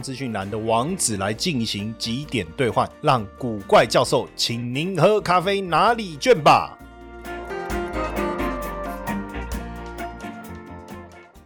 资讯栏的网址来进行几点兑换，让古怪教授请您喝咖啡哪里卷吧。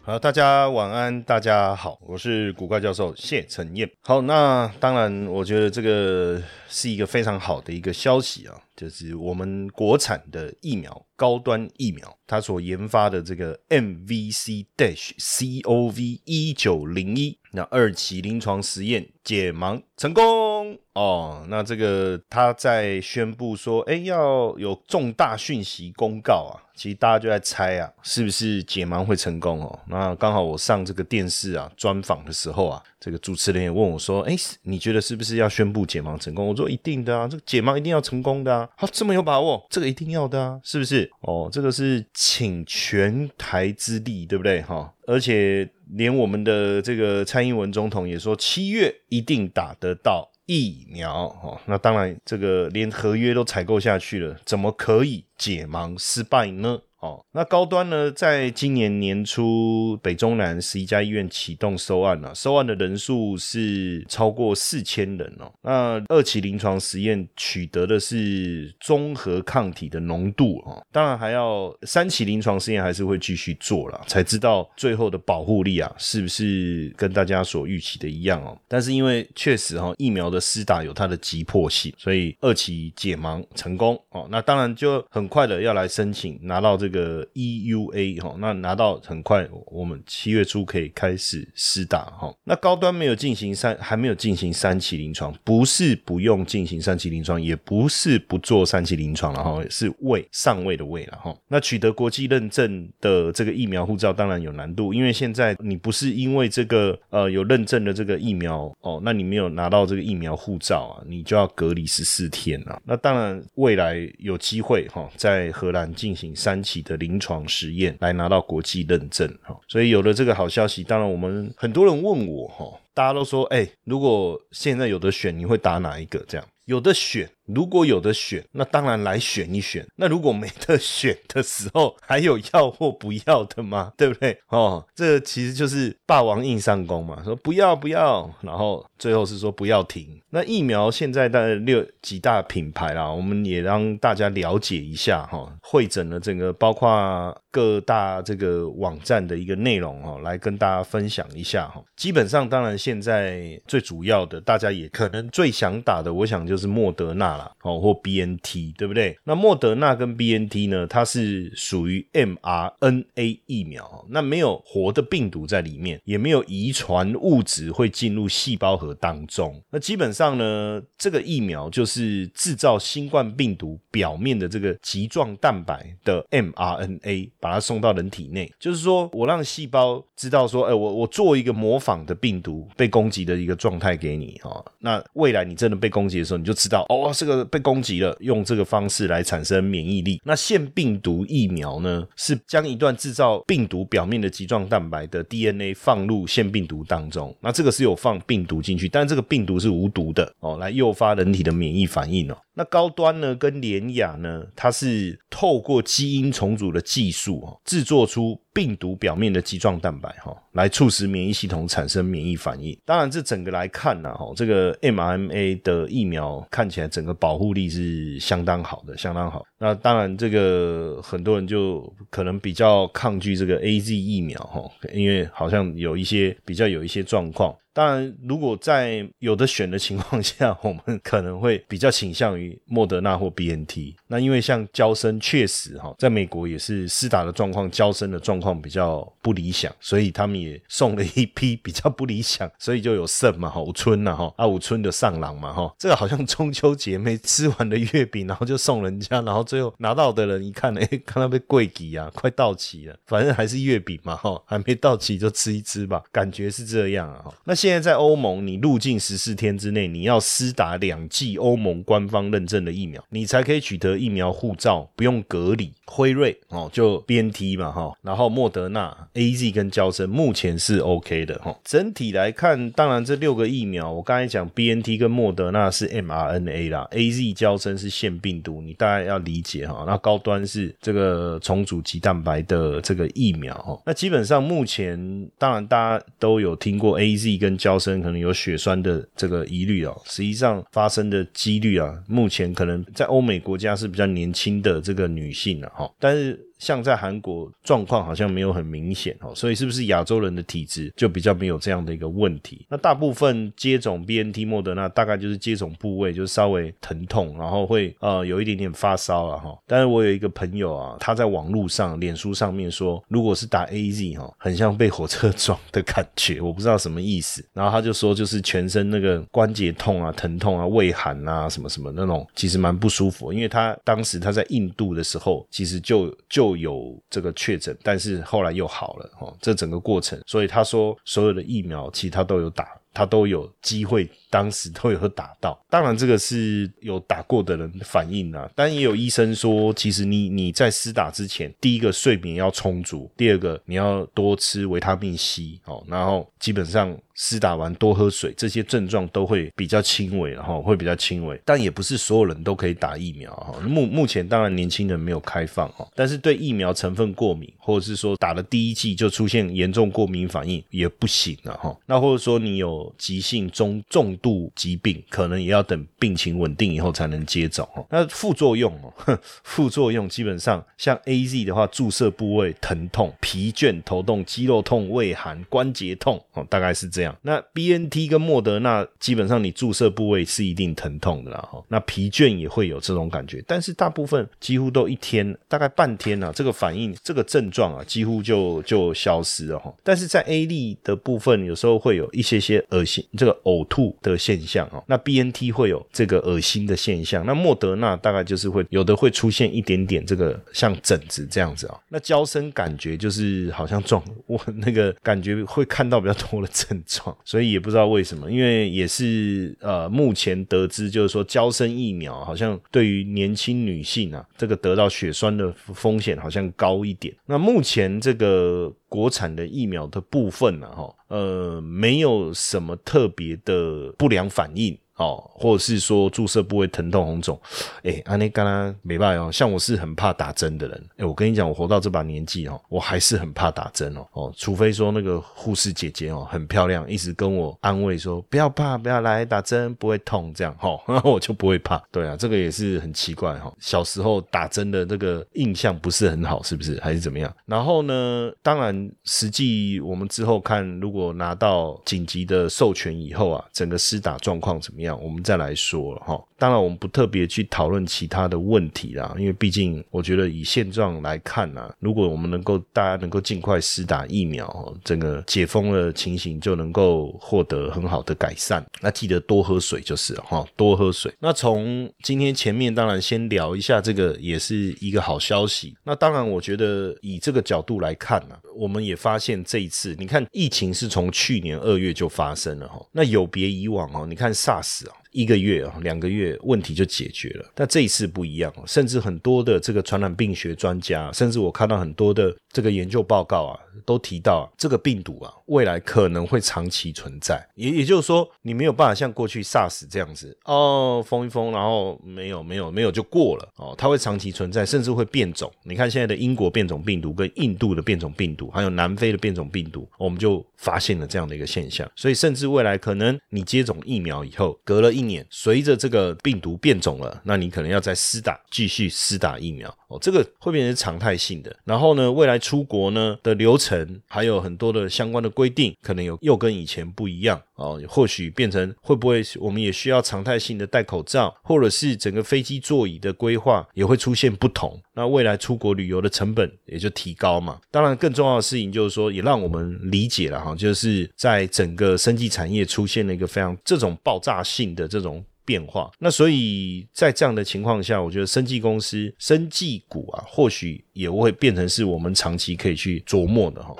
好，大家晚安，大家好，我是古怪教授谢承彦。好，那当然，我觉得这个是一个非常好的一个消息啊，就是我们国产的疫苗，高端疫苗，它所研发的这个 MVC dash COV 一九零一，那二期临床实验解盲成功哦。那这个他在宣布说，哎，要有重大讯息公告啊。其实大家就在猜啊，是不是解盲会成功哦？那刚好我上这个电视啊专访的时候啊，这个主持人也问我说：“哎，你觉得是不是要宣布解盲成功？”我说：“一定的啊，这个解盲一定要成功的啊。”好，这么有把握，这个一定要的啊，是不是？哦，这个是请全台之力，对不对？哈，而且连我们的这个蔡英文总统也说，七月一定打得到。疫苗哦，那当然，这个连合约都采购下去了，怎么可以解盲失败呢？哦，那高端呢，在今年年初，北中南十一家医院启动收案了，收案的人数是超过四千人哦。那二期临床实验取得的是综合抗体的浓度哦，当然还要三期临床试验还是会继续做了，才知道最后的保护力啊，是不是跟大家所预期的一样哦？但是因为确实哈，疫苗的施打有它的急迫性，所以二期解盲成功哦。那当然就很快的要来申请拿到这个。个 EUA 哈，那拿到很快，我们七月初可以开始施打哈。那高端没有进行三，还没有进行三期临床，不是不用进行三期临床，也不是不做三期临床了哈，是未上位的位了哈。那取得国际认证的这个疫苗护照当然有难度，因为现在你不是因为这个呃有认证的这个疫苗哦，那你没有拿到这个疫苗护照啊，你就要隔离十四天啊。那当然未来有机会哈，在荷兰进行三期。的临床实验来拿到国际认证哈，所以有了这个好消息，当然我们很多人问我哈，大家都说，哎，如果现在有的选，你会打哪一个？这样有的选。如果有的选，那当然来选一选。那如果没得选的时候，还有要或不要的吗？对不对？哦，这其实就是霸王硬上弓嘛，说不要不要，然后最后是说不要停。那疫苗现在的六几大品牌啦，我们也让大家了解一下哈，会诊了整个包括各大这个网站的一个内容哦，来跟大家分享一下哈。基本上，当然现在最主要的，大家也可能最想打的，我想就是莫德纳。哦，或 B N T 对不对？那莫德纳跟 B N T 呢？它是属于 m R N A 疫苗，那没有活的病毒在里面，也没有遗传物质会进入细胞核当中。那基本上呢，这个疫苗就是制造新冠病毒表面的这个棘状蛋白的 m R N A，把它送到人体内。就是说我让细胞知道说，哎，我我做一个模仿的病毒被攻击的一个状态给你哈。那未来你真的被攻击的时候，你就知道哦。这个被攻击了，用这个方式来产生免疫力。那腺病毒疫苗呢，是将一段制造病毒表面的棘状蛋白的 DNA 放入腺病毒当中。那这个是有放病毒进去，但这个病毒是无毒的哦，来诱发人体的免疫反应哦。那高端呢，跟联雅呢，它是透过基因重组的技术哦，制作出病毒表面的棘状蛋白哈，来促使免疫系统产生免疫反应。当然，这整个来看呢，哈，这个 mRNA 的疫苗看起来整个保护力是相当好的，相当好。那当然，这个很多人就可能比较抗拒这个 A Z 疫苗哈，因为好像有一些比较有一些状况。当然，如果在有的选的情况下，我们可能会比较倾向于莫德纳或 B N T。那因为像交生确实哈，在美国也是施打的状况，交生的状况比较不理想，所以他们也送了一批比较不理想，所以就有剩嘛哈，五村呐哈，啊五村的上郎嘛哈，这个好像中秋节没吃完的月饼，然后就送人家，然后最后拿到的人一看，哎，看到被贵给啊，快到期了，反正还是月饼嘛哈，还没到期就吃一吃吧，感觉是这样啊哈。那。现在在欧盟，你入境十四天之内，你要施打两剂欧盟官方认证的疫苗，你才可以取得疫苗护照，不用隔离。辉瑞哦，就 B N T 嘛哈，然后莫德纳、A Z 跟交生目前是 O K 的哈。整体来看，当然这六个疫苗，我刚才讲 B N T 跟莫德纳是 m R N A 啦，A Z 交生是腺病毒，你大概要理解哈。那高端是这个重组鸡蛋白的这个疫苗哈。那基本上目前，当然大家都有听过 A Z 跟交生可能有血栓的这个疑虑哦。实际上发生的几率啊，目前可能在欧美国家是比较年轻的这个女性了哈，但是。像在韩国状况好像没有很明显哦，所以是不是亚洲人的体质就比较没有这样的一个问题？那大部分接种 B N T 莫德纳大概就是接种部位就是稍微疼痛，然后会呃有一点点发烧了哈。但是我有一个朋友啊，他在网络上、脸书上面说，如果是打 A Z 哈，很像被火车撞的感觉，我不知道什么意思。然后他就说，就是全身那个关节痛啊、疼痛啊、胃寒啊什么什么那种，其实蛮不舒服。因为他当时他在印度的时候，其实就就有这个确诊，但是后来又好了哦，这整个过程，所以他说所有的疫苗其实他都有打，他都有机会。当时都有打到，当然这个是有打过的人反应啊，但也有医生说，其实你你在施打之前，第一个睡眠要充足，第二个你要多吃维他命 C 哦，然后基本上施打完多喝水，这些症状都会比较轻微，然后会比较轻微，但也不是所有人都可以打疫苗哈。目目前当然年轻人没有开放哈，但是对疫苗成分过敏，或者是说打了第一剂就出现严重过敏反应也不行了哈。那或者说你有急性中重度疾病可能也要等病情稳定以后才能接种哦。那副作用哦，副作用基本上像 A Z 的话，注射部位疼痛、疲倦、头痛、肌肉痛、胃寒、关节痛哦，大概是这样。那 B N T 跟莫德纳基本上你注射部位是一定疼痛的啦哈。那疲倦也会有这种感觉，但是大部分几乎都一天，大概半天呢，这个反应、这个症状啊，几乎就就消失了哈。但是在 A 力的部分，有时候会有一些些恶心、这个呕吐的现象。象哦，那 B N T 会有这个恶心的现象，那莫德纳大概就是会有的会出现一点点这个像疹子这样子啊，那胶生感觉就是好像撞我那个感觉会看到比较多的症状，所以也不知道为什么，因为也是呃目前得知就是说胶生疫苗好像对于年轻女性啊这个得到血栓的风险好像高一点，那目前这个。国产的疫苗的部分呢，哈，呃，没有什么特别的不良反应。哦，或者是说注射部位疼痛红肿，哎，安内刚刚没办法哦。像我是很怕打针的人，哎，我跟你讲，我活到这把年纪哦，我还是很怕打针哦。哦，除非说那个护士姐姐哦很漂亮，一直跟我安慰说不要怕，不要来打针，不会痛这样哈，然后 我就不会怕。对啊，这个也是很奇怪哈。小时候打针的这个印象不是很好，是不是？还是怎么样？然后呢，当然实际我们之后看，如果拿到紧急的授权以后啊，整个施打状况怎么样？样，我们再来说了哈。当然，我们不特别去讨论其他的问题啦，因为毕竟我觉得以现状来看呢，如果我们能够大家能够尽快施打疫苗，整个解封的情形就能够获得很好的改善。那记得多喝水就是了哈，多喝水。那从今天前面当然先聊一下这个，也是一个好消息。那当然，我觉得以这个角度来看呢，我们也发现这一次，你看疫情是从去年二月就发生了哈，那有别以往哦，你看 SARS。一个月啊，两个月问题就解决了。但这一次不一样甚至很多的这个传染病学专家，甚至我看到很多的这个研究报告啊，都提到啊这个病毒啊，未来可能会长期存在。也也就是说，你没有办法像过去 SARS 这样子哦，封一封，然后没有没有没有就过了哦，它会长期存在，甚至会变种。你看现在的英国变种病毒、跟印度的变种病毒，还有南非的变种病毒，我们就发现了这样的一个现象。所以，甚至未来可能你接种疫苗以后，隔了一年，随着这个病毒变种了，那你可能要再施打，继续施打疫苗。这个会变成常态性的。然后呢，未来出国呢的流程还有很多的相关的规定，可能有又跟以前不一样哦。或许变成会不会我们也需要常态性的戴口罩，或者是整个飞机座椅的规划也会出现不同。那未来出国旅游的成本也就提高嘛。当然，更重要的事情就是说，也让我们理解了哈，就是在整个生技产业出现了一个非常这种爆炸性的这种。变化，那所以在这样的情况下，我觉得生技公司、生技股啊，或许也会变成是我们长期可以去琢磨的哈。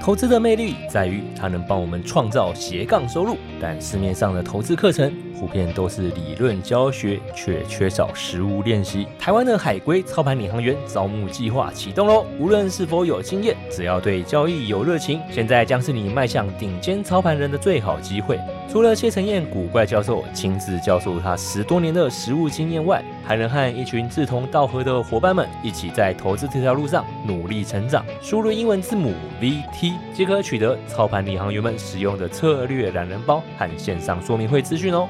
投资的魅力在于它能帮我们创造斜杠收入，但市面上的投资课程普遍都是理论教学，却缺少实物练习。台湾的海归操盘领航员招募计划启动喽！无论是否有经验，只要对交易有热情，现在将是你迈向顶尖操盘人的最好机会。除了谢承彦古怪教授亲自教授他十多年的实务经验外，还能和一群志同道合的伙伴们一起在投资这条路上努力成长。输入英文字母 VT 即可取得操盘领航员们使用的策略懒人包和线上说明会资讯哦。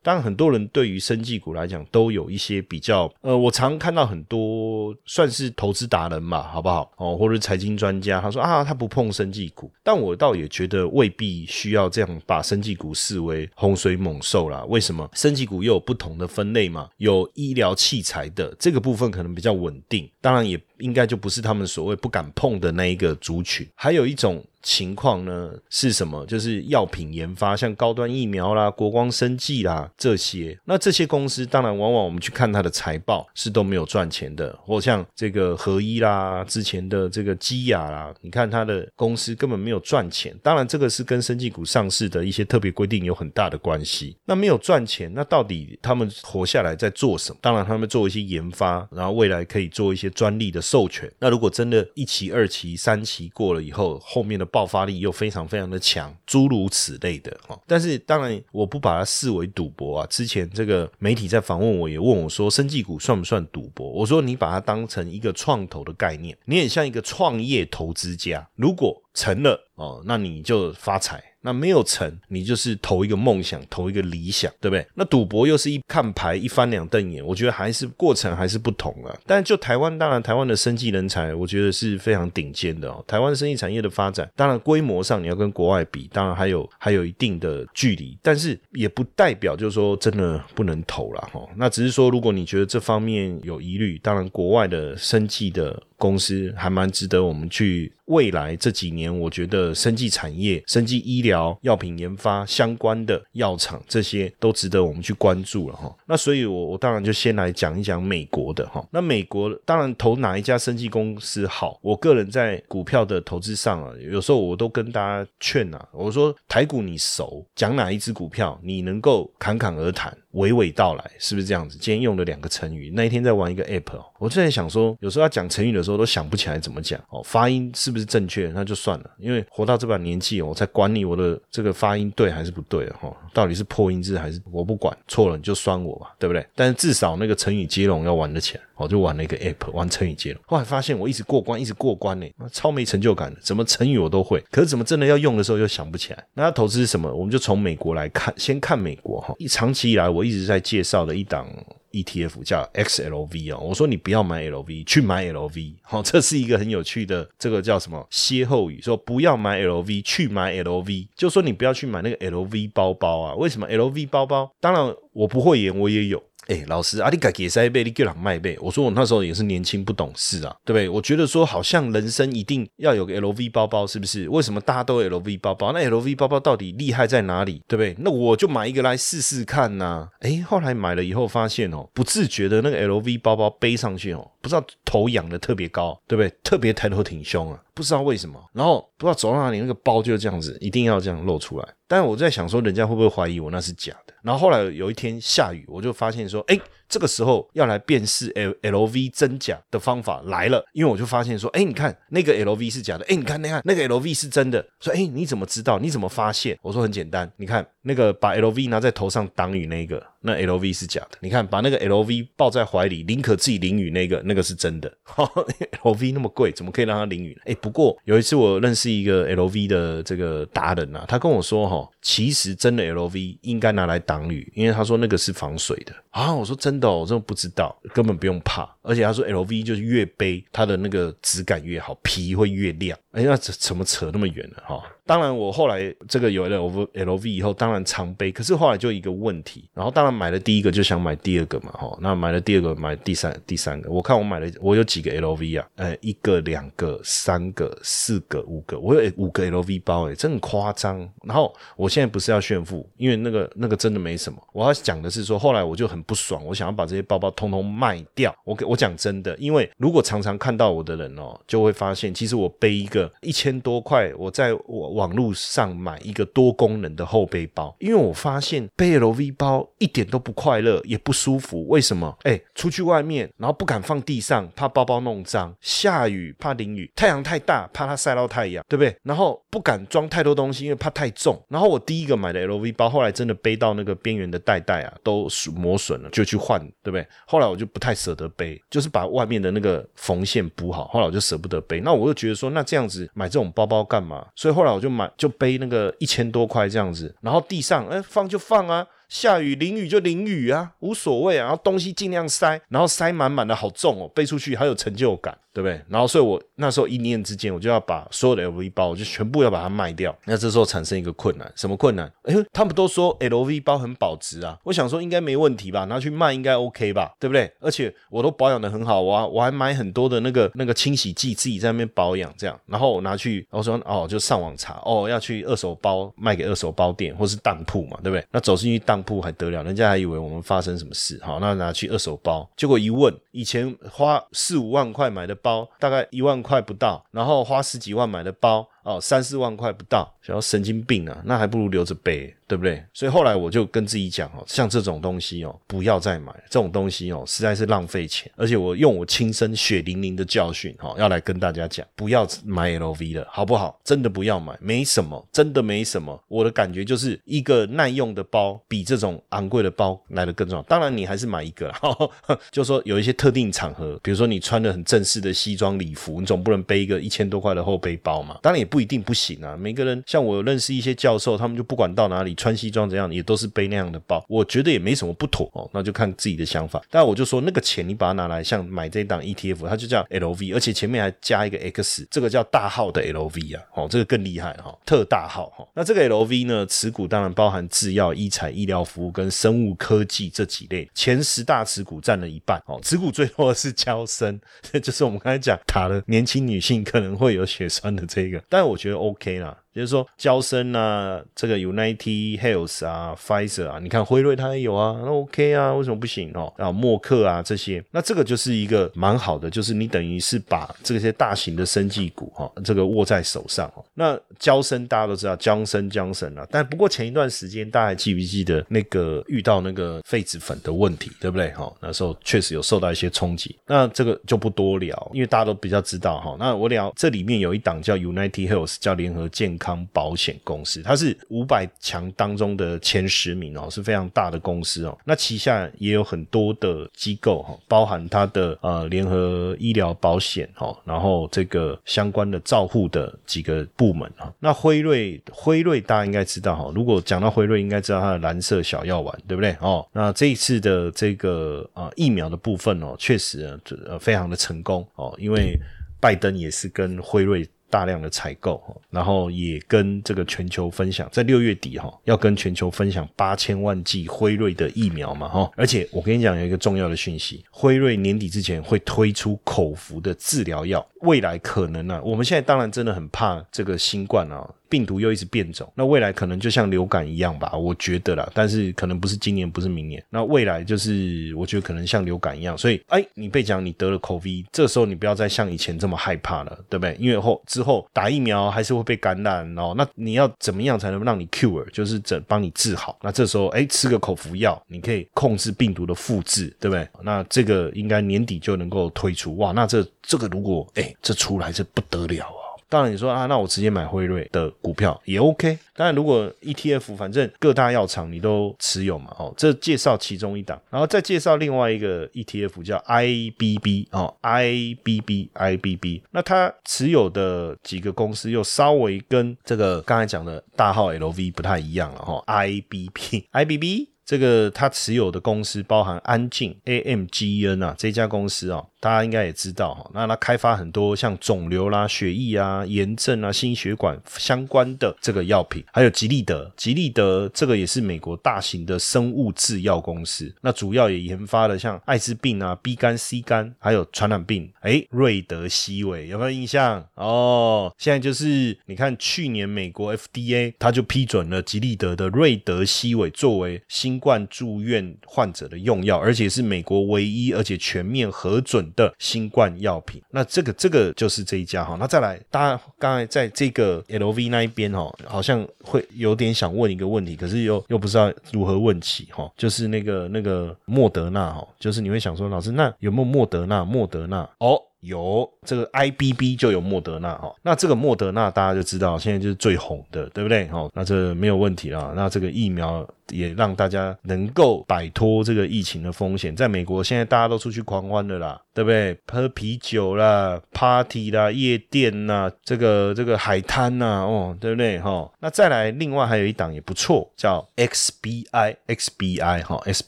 当然，很多人对于生技股来讲，都有一些比较，呃，我常看到很多算是投资达人嘛，好不好？哦，或者财经专家，他说啊，他不碰生技股，但我倒也觉得未必需要这样把生技股视为洪水猛兽啦。为什么？生技股又有不同的分类嘛，有医疗器材的这个部分可能比较稳定，当然也应该就不是他们所谓不敢碰的那一个族群。还有一种。情况呢是什么？就是药品研发，像高端疫苗啦、国光生技啦这些。那这些公司当然往往我们去看它的财报是都没有赚钱的，或像这个合一啦、之前的这个基亚啦，你看它的公司根本没有赚钱。当然这个是跟生技股上市的一些特别规定有很大的关系。那没有赚钱，那到底他们活下来在做什么？当然他们做一些研发，然后未来可以做一些专利的授权。那如果真的一期、二期、三期过了以后，后面的爆发力又非常非常的强，诸如此类的哈。但是当然，我不把它视为赌博啊。之前这个媒体在访问我，也问我说，生技股算不算赌博？我说你把它当成一个创投的概念，你也像一个创业投资家，如果成了哦，那你就发财。那没有成，你就是投一个梦想，投一个理想，对不对？那赌博又是一看牌一翻两瞪眼，我觉得还是过程还是不同啊。但就台湾，当然台湾的生技人才，我觉得是非常顶尖的哦。台湾生技产业的发展，当然规模上你要跟国外比，当然还有还有一定的距离，但是也不代表就是说真的不能投了哈。那只是说，如果你觉得这方面有疑虑，当然国外的生技的公司还蛮值得我们去。未来这几年，我觉得生技产业、生技医疗、药品研发相关的药厂，这些都值得我们去关注了哈。那所以，我我当然就先来讲一讲美国的哈。那美国当然投哪一家生技公司好？我个人在股票的投资上啊，有时候我都跟大家劝啊，我说台股你熟，讲哪一只股票你能够侃侃而谈。娓娓道来，是不是这样子？今天用了两个成语。那一天在玩一个 app，我就在想说，有时候要讲成语的时候都想不起来怎么讲哦，发音是不是正确？那就算了，因为活到这把年纪，我才管你我的这个发音对还是不对哈？到底是破音字还是我不管，错了你就酸我吧，对不对？但是至少那个成语接龙要玩得起来。我就玩了一个 app，玩成语接龙。后来发现我一直过关，一直过关呢，超没成就感的。怎么成语我都会，可是怎么真的要用的时候又想不起来。那投资是什么？我们就从美国来看，先看美国哈。一长期以来，我一直在介绍的一档 ETF 叫 XLV 啊。我说你不要买 LV，去买 LV。好，这是一个很有趣的这个叫什么歇后语，说不要买 LV，去买 LV。就说你不要去买那个 LV 包包啊。为什么 LV 包包？当然我不会演，我也有。哎，老师，阿里改给塞贝，你给朗卖贝。我说我那时候也是年轻不懂事啊，对不对？我觉得说好像人生一定要有个 LV 包包，是不是？为什么大家都 LV 包包？那 LV 包包到底厉害在哪里？对不对？那我就买一个来试试看呐。哎，后来买了以后发现哦，不自觉的那个 LV 包包背上去哦，不知道头仰的特别高，对不对？特别抬头挺胸啊，不知道为什么。然后不知道走到哪里，那个包就这样子，一定要这样露出来。但是我在想说，人家会不会怀疑我那是假的？然后后来有一天下雨，我就发现说，哎。这个时候要来辨识 L L V 真假的方法来了，因为我就发现说，哎，你看那个 L V 是假的，哎，你看那看那个 L V 是真的，说，哎，你怎么知道？你怎么发现？我说很简单，你看那个把 L V 拿在头上挡雨那个。那 L V 是假的，你看，把那个 L V 抱在怀里，宁可自己淋雨那个，那个是真的。L V 那么贵，怎么可以让它淋雨呢？哎，不过有一次我认识一个 L V 的这个达人啊，他跟我说哈，其实真的 L V 应该拿来挡雨，因为他说那个是防水的啊。我说真的，我真的不知道，根本不用怕。而且他说 L V 就是越背它的那个质感越好，皮会越亮。哎，那怎怎么扯那么远呢哈？当然我后来这个有了 L V 以后，当然常背，可是后来就一个问题，然后当然买了第一个就想买第二个嘛，哈，那买了第二个买第三第三个，我看我买了我有几个 L V 啊，呃，一个两个三个四个五个，我有五个 L V 包，哎，真夸张。然后我现在不是要炫富，因为那个那个真的没什么，我要讲的是说，后来我就很不爽，我想要把这些包包通通卖掉。我给我讲真的，因为如果常常看到我的人哦，就会发现，其实我背一个一千多块，我在我网络上买一个多功能的后背包，因为我发现背 LV 包一点都不快乐，也不舒服。为什么？哎，出去外面，然后不敢放地上，怕包包弄脏；下雨怕淋雨，太阳太大怕它晒到太阳，对不对？然后不敢装太多东西，因为怕太重。然后我第一个买的 LV 包，后来真的背到那个边缘的袋袋啊，都磨损了，就去换，对不对？后来我就不太舍得背，就是把外面的那个缝线补好。后来我就舍不得背，那我就觉得说，那这样子买这种包包干嘛？所以后来我就就买，就背那个一千多块这样子，然后地上哎放就放啊。下雨淋雨就淋雨啊，无所谓啊。然后东西尽量塞，然后塞满满的好重哦，背出去好有成就感，对不对？然后所以我那时候一念之间，我就要把所有的 LV 包，我就全部要把它卖掉。那这时候产生一个困难，什么困难？哎，他们都说 LV 包很保值啊，我想说应该没问题吧，拿去卖应该 OK 吧，对不对？而且我都保养的很好，我我还买很多的那个那个清洗剂，自己在那边保养这样。然后我拿去，我说哦，就上网查哦，要去二手包卖给二手包店或是当铺嘛，对不对？那走进去当铺还得了，人家还以为我们发生什么事，好，那拿去二手包，结果一问，以前花四五万块买的包，包大概一万块不到，然后花十几万买的包。哦，三四万块不到，想要神经病啊，那还不如留着背，对不对？所以后来我就跟自己讲哦，像这种东西哦，不要再买这种东西哦，实在是浪费钱。而且我用我亲身血淋淋的教训哈，要来跟大家讲，不要买 LV 了，好不好？真的不要买，没什么，真的没什么。我的感觉就是一个耐用的包，比这种昂贵的包来的更重要。当然，你还是买一个，就说有一些特定场合，比如说你穿的很正式的西装礼服，你总不能背一个一千多块的后背包嘛。当然也不。不一定不行啊！每个人像我认识一些教授，他们就不管到哪里穿西装怎样，也都是背那样的包。我觉得也没什么不妥哦，那就看自己的想法。但我就说那个钱你把它拿来，像买这档 ETF，它就叫 LV，而且前面还加一个 X，这个叫大号的 LV 啊，哦，这个更厉害哈，特大号哈。那这个 LV 呢，持股当然包含制药、医材、医疗服务跟生物科技这几类，前十大持股占了一半哦。持股最多的是交生，就是我们刚才讲打了年轻女性可能会有血栓的这个，但我觉得 OK 啦。就是说，交生啊，这个 United Health 啊，Pfizer 啊，你看辉瑞它也有啊，那 OK 啊，为什么不行哦？啊，默克啊这些，那这个就是一个蛮好的，就是你等于是把这些大型的生技股哈，这个握在手上哦。那交生大家都知道，江生江生啊，但不过前一段时间大家还记不记得那个遇到那个痱子粉的问题，对不对？哈，那时候确实有受到一些冲击。那这个就不多聊，因为大家都比较知道哈。那我聊这里面有一档叫 United Health，叫联合健康。康保险公司，它是五百强当中的前十名哦，是非常大的公司哦。那旗下也有很多的机构哈，包含它的呃联合医疗保险哈，然后这个相关的照护的几个部门哈。那辉瑞，辉瑞大家应该知道哈，如果讲到辉瑞，应该知道它的蓝色小药丸，对不对哦？那这一次的这个啊疫苗的部分哦，确实呃非常的成功哦，因为拜登也是跟辉瑞。大量的采购，然后也跟这个全球分享，在六月底哈，要跟全球分享八千万剂辉瑞的疫苗嘛哈，而且我跟你讲有一个重要的讯息，辉瑞年底之前会推出口服的治疗药，未来可能呢，我们现在当然真的很怕这个新冠啊。病毒又一直变种，那未来可能就像流感一样吧，我觉得啦。但是可能不是今年，不是明年。那未来就是我觉得可能像流感一样。所以，哎，你被讲你得了 COVID，这时候你不要再像以前这么害怕了，对不对？因为后之后打疫苗还是会被感染哦。那你要怎么样才能让你 cure，就是整帮你治好？那这时候，哎，吃个口服药，你可以控制病毒的复制，对不对？那这个应该年底就能够推出。哇，那这这个如果哎这出来这不得了啊！当然，你说啊，那我直接买辉瑞的股票也 OK。当然，如果 ETF，反正各大药厂你都持有嘛，哦，这介绍其中一档，然后再介绍另外一个 ETF 叫 IBB 哦，IBB IBB，那它持有的几个公司又稍微跟这个刚才讲的大号 LV 不太一样了哈，IBB IBB。这个他持有的公司包含安静 AMGN 啊，这家公司啊，大家应该也知道哈。那它开发很多像肿瘤啦、血液啊、炎症啊、心血管相关的这个药品，还有吉利德，吉利德这个也是美国大型的生物制药公司。那主要也研发了像艾滋病啊、B 肝、C 肝，还有传染病。哎，瑞德西韦有没有印象？哦，现在就是你看，去年美国 FDA 它就批准了吉利德的瑞德西韦作为新冠住院患者的用药，而且是美国唯一而且全面核准的新冠药品。那这个这个就是这一家哈。那再来，大家刚才在这个 LV 那一边哈，好像会有点想问一个问题，可是又又不知道如何问起哈。就是那个那个莫德纳哈，就是你会想说，老师那有没有莫德纳？莫德纳哦。有这个 I B B 就有莫德纳哈，那这个莫德纳大家就知道，现在就是最红的，对不对？哈，那这没有问题了。那这个疫苗也让大家能够摆脱这个疫情的风险。在美国，现在大家都出去狂欢的啦，对不对？喝啤酒啦，party 啦，夜店呐，这个这个海滩呐，哦，对不对？哈，那再来，另外还有一档也不错，叫 X B I X B I 哈 S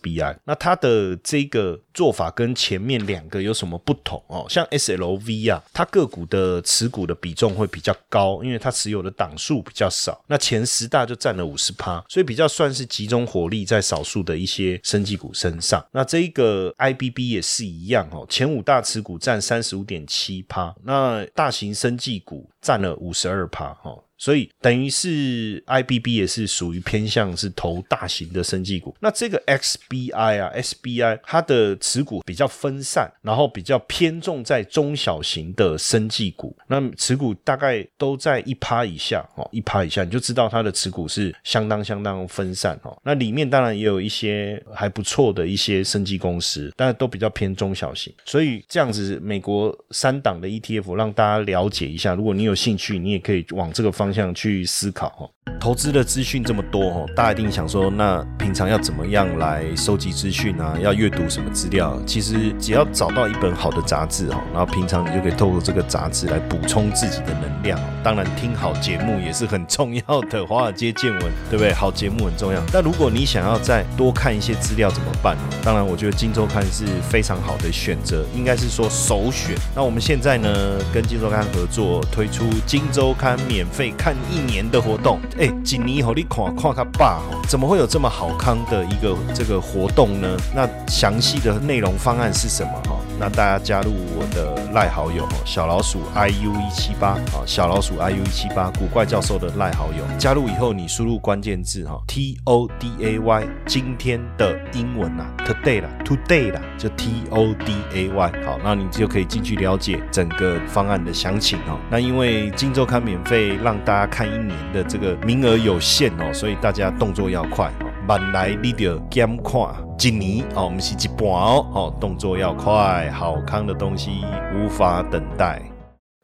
B I。那它的这个做法跟前面两个有什么不同哦？像 S L V 啊，它个股的持股的比重会比较高，因为它持有的档数比较少。那前十大就占了五十趴，所以比较算是集中火力在少数的一些生技股身上。那这一个 I B B 也是一样哦，前五大持股占三十五点七趴，那大型生技股占了五十二趴哦。所以等于是 I B B 也是属于偏向是投大型的生技股。那这个 X B I 啊，S B I 它的持股比较分散，然后比较偏重在中小型的生技股。那持股大概都在一趴以下哦，一趴以下你就知道它的持股是相当相当分散哦。那里面当然也有一些还不错的一些生技公司，但是都比较偏中小型。所以这样子，美国三档的 E T F 让大家了解一下。如果你有兴趣，你也可以往这个方。方向去思考哈，投资的资讯这么多哦，大家一定想说，那平常要怎么样来收集资讯啊？要阅读什么资料？其实只要找到一本好的杂志哦，然后平常你就可以透过这个杂志来补充自己的能量。当然，听好节目也是很重要的，华尔街见闻对不对？好节目很重要。但如果你想要再多看一些资料怎么办？当然，我觉得《金周刊》是非常好的选择，应该是说首选。那我们现在呢，跟《金周刊》合作推出《金周刊》免费。看一年的活动，哎，锦尼和你看看他爸，怎么会有这么好康的一个这个活动呢？那详细的内容方案是什么？哈？那大家加入我的赖好友小老鼠 i u 一七八啊，小老鼠 i u 一七八，古怪教授的赖好友，加入以后你输入关键字哈，t o d a y，今天的英文呐，today 啦，today 啦，就 t o d a y，好，那你就可以进去了解整个方案的详情哦。那因为金周刊免费让大家看一年的这个名额有限哦，所以大家动作要快哦，慢来你得减看。一年哦，我们是一半哦，哦，动作要快，好康的东西无法等待。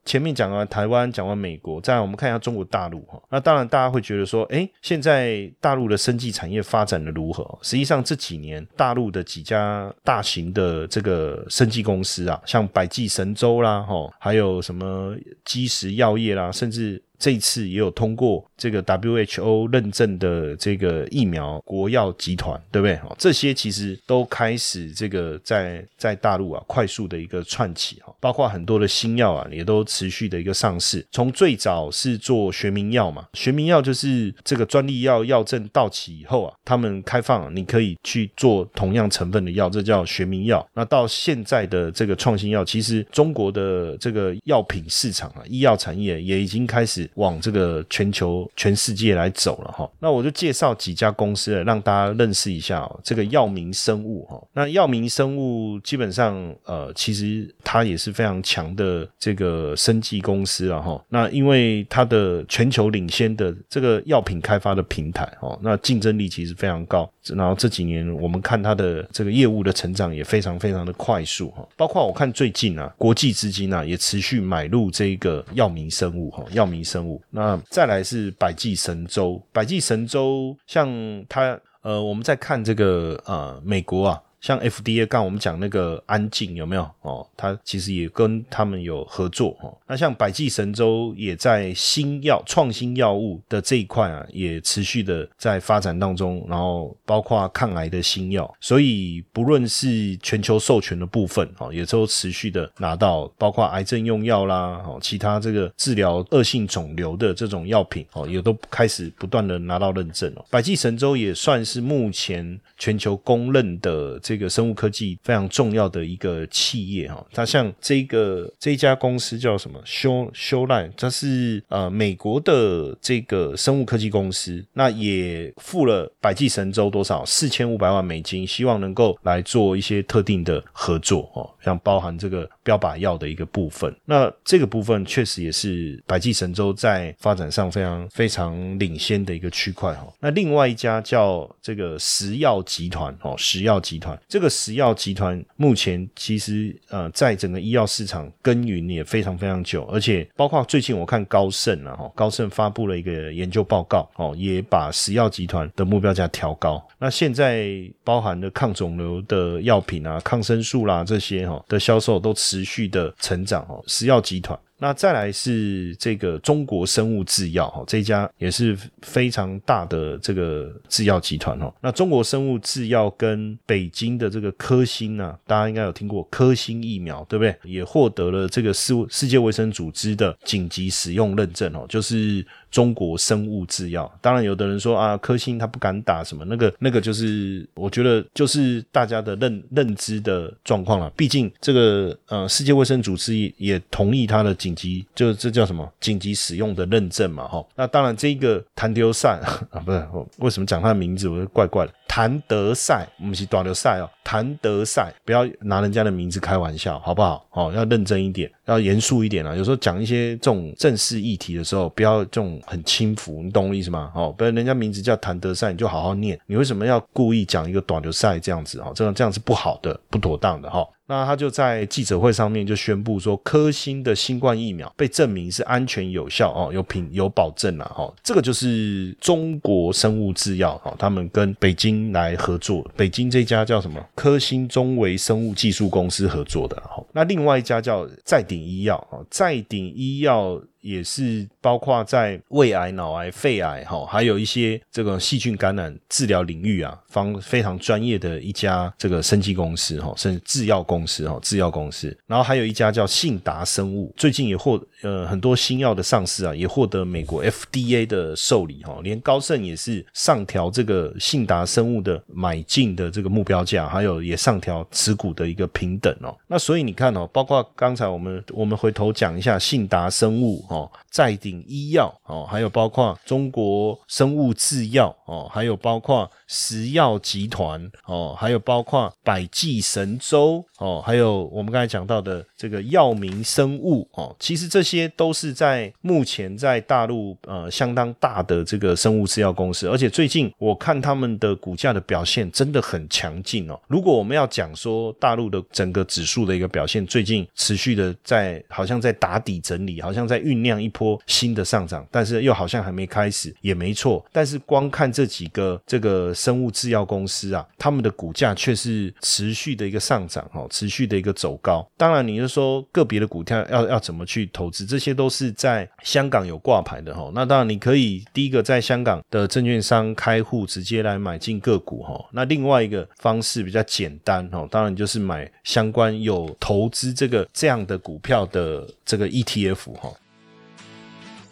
前面讲完台湾，讲完美国，再来我们看一下中国大陆哈。那当然，大家会觉得说，哎，现在大陆的生技产业发展的如何？实际上这几年大陆的几家大型的这个生技公司啊，像百济神州啦，哈，还有什么基石药业啦，甚至。这次也有通过这个 WHO 认证的这个疫苗国药集团，对不对？哦，这些其实都开始这个在在大陆啊快速的一个串起哈，包括很多的新药啊也都持续的一个上市。从最早是做学名药嘛，学名药就是这个专利药药证到期以后啊，他们开放你可以去做同样成分的药，这叫学名药。那到现在的这个创新药，其实中国的这个药品市场啊，医药产业也已经开始。往这个全球、全世界来走了哈，那我就介绍几家公司，让大家认识一下哦。这个药明生物哈，那药明生物基本上呃，其实它也是非常强的这个生技公司了哈。那因为它的全球领先的这个药品开发的平台哦，那竞争力其实非常高。然后这几年我们看它的这个业务的成长也非常非常的快速哈，包括我看最近啊，国际资金啊也持续买入这个药明生物哈，药明生物。那再来是百济神州，百济神州像它呃，我们在看这个呃美国啊。像 FDA 刚我们讲那个安静有没有哦？它其实也跟他们有合作哦。那像百济神州也在新药创新药物的这一块啊，也持续的在发展当中，然后包括抗癌的新药，所以不论是全球授权的部分哦，也都持续的拿到，包括癌症用药啦哦，其他这个治疗恶性肿瘤的这种药品哦，也都开始不断的拿到认证哦。百济神州也算是目前全球公认的这这个生物科技非常重要的一个企业哈。它像这个这一家公司叫什么修修赖，它是呃美国的这个生物科技公司，那也付了百济神州多少四千五百万美金，希望能够来做一些特定的合作哦，像包含这个标靶药的一个部分。那这个部分确实也是百济神州在发展上非常非常领先的一个区块哈。那另外一家叫这个食药集团哦，食药集团这个食药集团目前其实呃在整个医药市场耕耘也非常非常久，而且包括最近我看高盛啊哈，高盛发布了一个研究报告哦，也把食药集团的目标价调高。那现在包含的抗肿瘤的药品啊、抗生素啦这些哈的销售都持续的成长哦，食药集团。那再来是这个中国生物制药哈，这家也是非常大的这个制药集团哈。那中国生物制药跟北京的这个科兴啊，大家应该有听过科兴疫苗对不对？也获得了这个世世界卫生组织的紧急使用认证哦，就是中国生物制药。当然，有的人说啊，科兴他不敢打什么，那个那个就是我觉得就是大家的认认知的状况了。毕竟这个呃，世界卫生组织也同意他的。紧急就这叫什么紧急使用的认证嘛，哈，那当然这个谭德赛啊，不是我为什么讲他的名字，我就怪怪的。谭德赛，我们是短流赛哦，谭德赛，不要拿人家的名字开玩笑，好不好？哦，要认真一点，要严肃一点啊。有时候讲一些这种正式议题的时候，不要这种很轻浮，你懂我意思吗？哦，不然人家名字叫谭德赛，你就好好念。你为什么要故意讲一个短流赛这样子？哦，这样这样是不好的，不妥当的哈。那他就在记者会上面就宣布说，科兴的新冠疫苗被证明是安全有效哦，有品有保证了哈。这个就是中国生物制药哈，他们跟北京来合作，北京这家叫什么科兴中维生物技术公司合作的哈。那另外一家叫再鼎医药啊，再鼎医药。也是包括在胃癌、脑癌、肺癌，哈，还有一些这个细菌感染治疗领域啊，方非常专业的一家这个生技公司，哈，甚至制药公司，哈，制药公司。然后还有一家叫信达生物，最近也获呃很多新药的上市啊，也获得美国 FDA 的受理，哈，连高盛也是上调这个信达生物的买进的这个目标价，还有也上调持股的一个平等哦。那所以你看哦，包括刚才我们我们回头讲一下信达生物，哦，在医药哦，还有包括中国生物制药哦，还有包括食药集团哦，还有包括百济神州哦，还有我们刚才讲到的这个药明生物哦，其实这些都是在目前在大陆呃相当大的这个生物制药公司，而且最近我看他们的股价的表现真的很强劲哦。如果我们要讲说大陆的整个指数的一个表现，最近持续的在好像在打底整理，好像在酝。酿一波新新的上涨，但是又好像还没开始，也没错。但是光看这几个这个生物制药公司啊，他们的股价却是持续的一个上涨哦，持续的一个走高。当然，你就说个别的股票要要怎么去投资，这些都是在香港有挂牌的哈。那当然，你可以第一个在香港的证券商开户，直接来买进个股哈。那另外一个方式比较简单哈，当然就是买相关有投资这个这样的股票的这个 ETF 哈。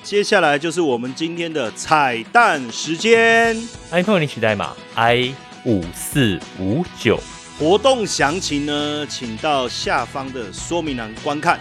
接下来就是我们今天的彩蛋时间，iPhone 领取代码 i 五四五九，活动详情呢，请到下方的说明栏观看。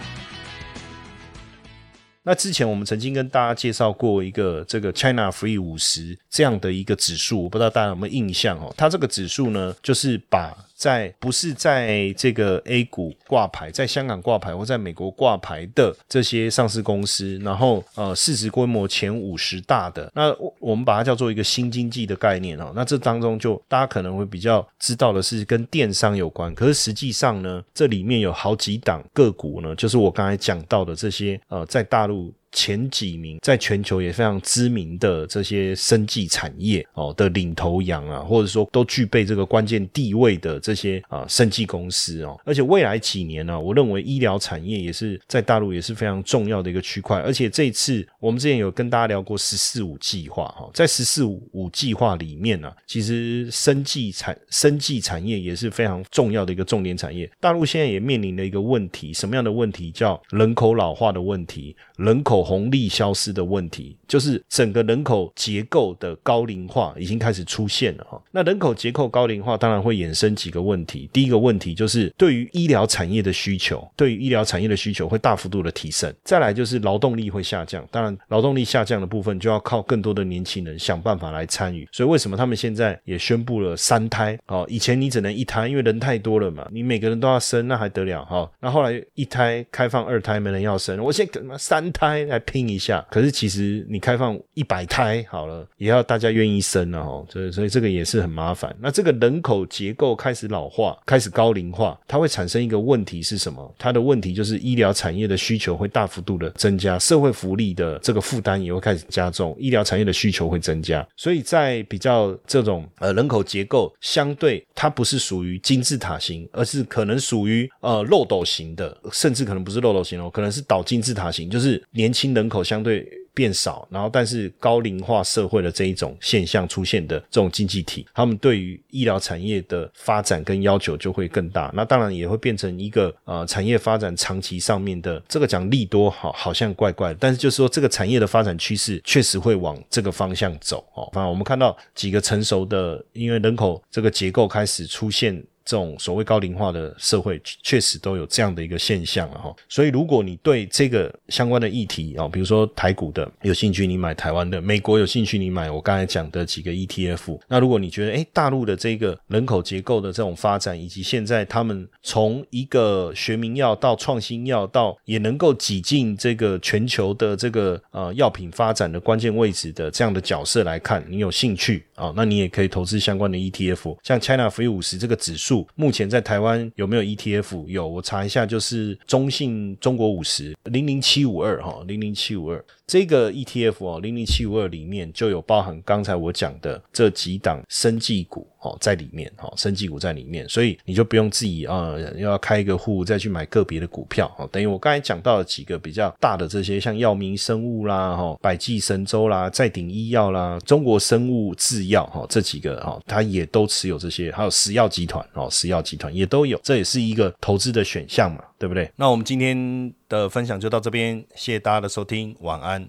那之前我们曾经跟大家介绍过一个这个 China Free 五十这样的一个指数，我不知道大家有没有印象哦？它这个指数呢，就是把在不是在这个 A 股挂牌，在香港挂牌或在美国挂牌的这些上市公司，然后呃市值规模前五十大的，那我们把它叫做一个新经济的概念哦。那这当中就大家可能会比较知道的是跟电商有关，可是实际上呢，这里面有好几档个股呢，就是我刚才讲到的这些呃在大陆。前几名，在全球也非常知名的这些生技产业哦的领头羊啊，或者说都具备这个关键地位的这些啊生技公司哦。而且未来几年呢，我认为医疗产业也是在大陆也是非常重要的一个区块。而且这一次我们之前有跟大家聊过“十四五”计划哈，在“十四五”计划里面呢，其实生技产生技产业也是非常重要的一个重点产业。大陆现在也面临了一个问题，什么样的问题？叫人口老化的问题，人口红利消失的问题，就是整个人口结构的高龄化已经开始出现了哈。那人口结构高龄化，当然会衍生几个问题。第一个问题就是对于医疗产业的需求，对于医疗产业的需求会大幅度的提升。再来就是劳动力会下降，当然劳动力下降的部分就要靠更多的年轻人想办法来参与。所以为什么他们现在也宣布了三胎？哦，以前你只能一胎，因为人太多了嘛，你每个人都要生，那还得了哈？那后来一胎开放二胎没人要生，我现在他妈三胎来拼一下。可是其实你开放一百胎好了，也要大家愿意生了哦。所以所以这个也是很麻烦。那这个人口结构开始老化，开始高龄化，它会产生一个问题是什么？它的问题就是医疗产业的需求会大幅度的增加，社会福利的这个负担也会开始加重，医疗产业的需求会增加。所以在比较这种呃人口结构相对它不是属于金字塔型，而是可能属于呃漏斗型的，甚至可能不是漏斗型哦，可能是倒金字塔型，就是年轻新人口相对。变少，然后但是高龄化社会的这一种现象出现的这种经济体，他们对于医疗产业的发展跟要求就会更大。那当然也会变成一个呃产业发展长期上面的这个讲利多，好好像怪怪的。但是就是说这个产业的发展趋势确实会往这个方向走哦。反正我们看到几个成熟的，因为人口这个结构开始出现。这种所谓高龄化的社会，确实都有这样的一个现象了哈。所以，如果你对这个相关的议题啊，比如说台股的有兴趣，你买台湾的；美国有兴趣，你买我刚才讲的几个 ETF。那如果你觉得，哎，大陆的这个人口结构的这种发展，以及现在他们从一个学名药到创新药，到也能够挤进这个全球的这个呃药品发展的关键位置的这样的角色来看，你有兴趣啊，那你也可以投资相关的 ETF，像 China Free 五十这个指数。目前在台湾有没有 ETF？有，我查一下，就是中信中国五十零零七五二哈，零零七五二。这个 ETF 哦，零零七五二里面就有包含刚才我讲的这几档生技股哦，在里面哈，生技股在里面，所以你就不用自己啊，又要开一个户再去买个别的股票哦。等于我刚才讲到了几个比较大的这些，像药明生物啦、哈百济神州啦、再鼎医药啦、中国生物制药哈，这几个哈，它也都持有这些，还有石药集团哦，石药集团也都有，这也是一个投资的选项嘛，对不对？那我们今天的分享就到这边，谢谢大家的收听，晚安。